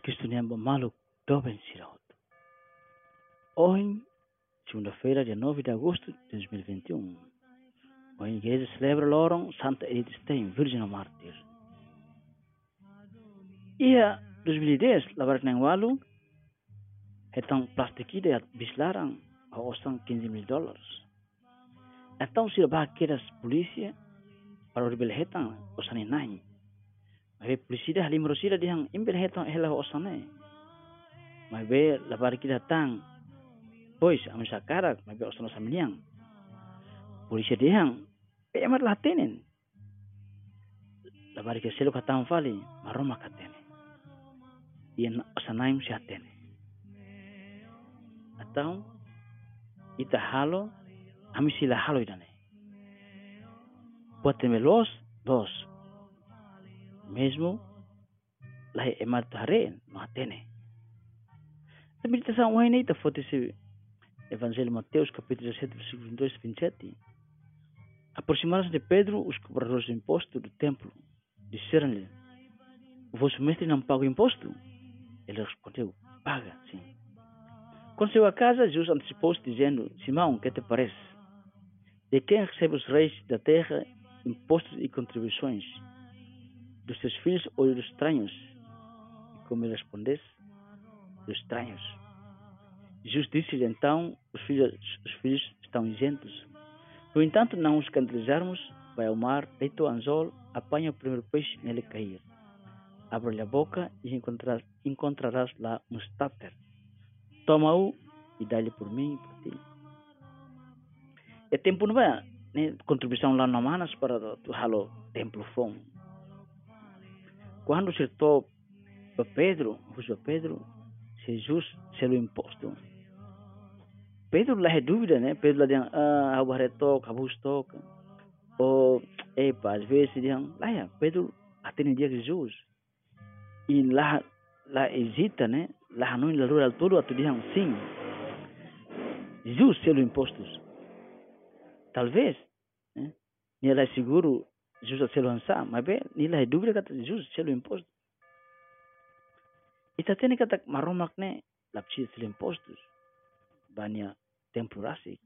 Cristo Malu Doben Siraut. Hoje, segunda-feira, dia 9 de agosto de 2021, a igreja celebra Loron Santa Edith Stein, Virgem Mártir. E a 2010, lavar nang walu, hetang plastik ide at bislarang a osang 15 mil dólares. Então, se a polícia para o rebel hetang osani Mabe polisi dah lima rosi dah dihang impir heto helah osane. Mabe lapar kita tang. Boys, amin sakarak mabe osano samniang. Polisi dihang pemat latenin. Lapar kita seluk hatam fali maroma lah katene. Ien osanaim siatene. Atau ita halo amin sila halo idane. Buat temelos dos. Mesmo lahi emat hare no atene. Também está só um ta foto esse Evangelho Mateus capítulo 17 versículo 22 e 27 aproximaram-se de Pedro os cobradores de imposto do templo. Disseram-lhe o vosso mestre não paga o imposto ele respondeu paga sim quando chegou a casa, Jesus antecipou-se dizendo: Simão, que te parece? De quem recebe os reis da terra impostos e contribuições? Dos seus filhos ou dos estranhos? E como ele respondesse? Dos estranhos. Jesus disse-lhe então: os filhos, os filhos estão isentos. No entanto, não os escandalizarmos, vai ao mar, deita o anzol, apanha o primeiro peixe nele cair. Abre-lhe a boca e encontrarás, encontrarás lá um estáter toma-o e dá-lhe por mim e por ti. É tempo não é? Né? Contribuição lá no Manas para o halo templo fom. Quando se to para Pedro, para Pedro, Jesus se lo imposto. Pedro lá é dúvida, né? Pedro lá diz, ah, a barre toca, a bus toca. Ou, epa, às vezes dizem, lá é, Pedro atende dia Jesus. E lá, lá hesita, né? lahanoi lalura altoro atu dihang sim jus selo impostos talvez eh, nila seguro Jesus a selo ansa, mas bem, nila é dúvida que Jesus a selo imposto. E tá tendo maromak né, lapci a selo imposto, bania temporasi.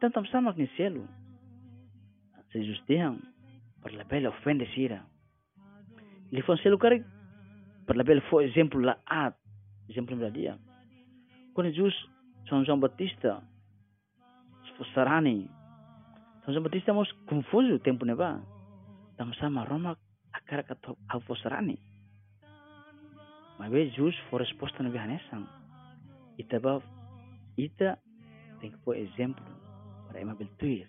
Tanto a mak né selo, se Jesus tem, para la bela ofende sira. Ele foi selo cara, para la bela foi exemplo la a, exemplo da dia. Quando Jesus, São João Batista, se São João Batista mos confuso o tempo neba tam sama Roma a cara que ao Sarani mas bem Jesus foi resposta na bihanesang ita ba ita tem que pôr exemplo para ema beltuir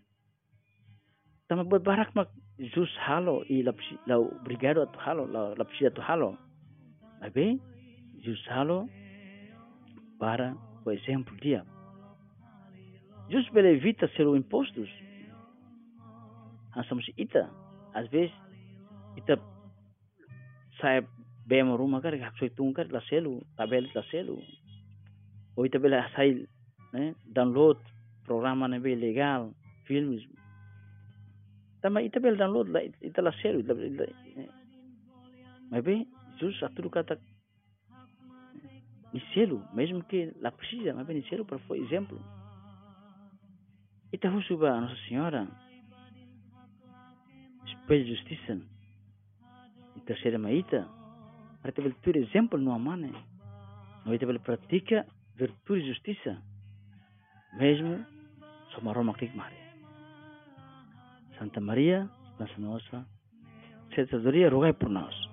tama barak mak Jesus halo i lapsi la obrigado a halo la lapsi a halo Sabe? E usá-lo para o exemplo dia. Para evita ser impostos. Nós somos ita. Às vezes, ita sai bem ruma cara, que foi tung cara, lá selo, tabela lá selo. Ou ita bela sai, né, download programa né bem legal, filmes. Também ita bela download, ita lá selo, mas bem, Jesus aturu kata ni selo mesmo que lá precisa mas bem selo para foi exemplo ita husuba Nossa Senhora de justiça. E terceira para ter vir exemplo no amane. Não ter pratica virtude e justiça. Mesmo soma Roma que Santa Maria, Nossa Nossa, sabedoria, rogai por nós.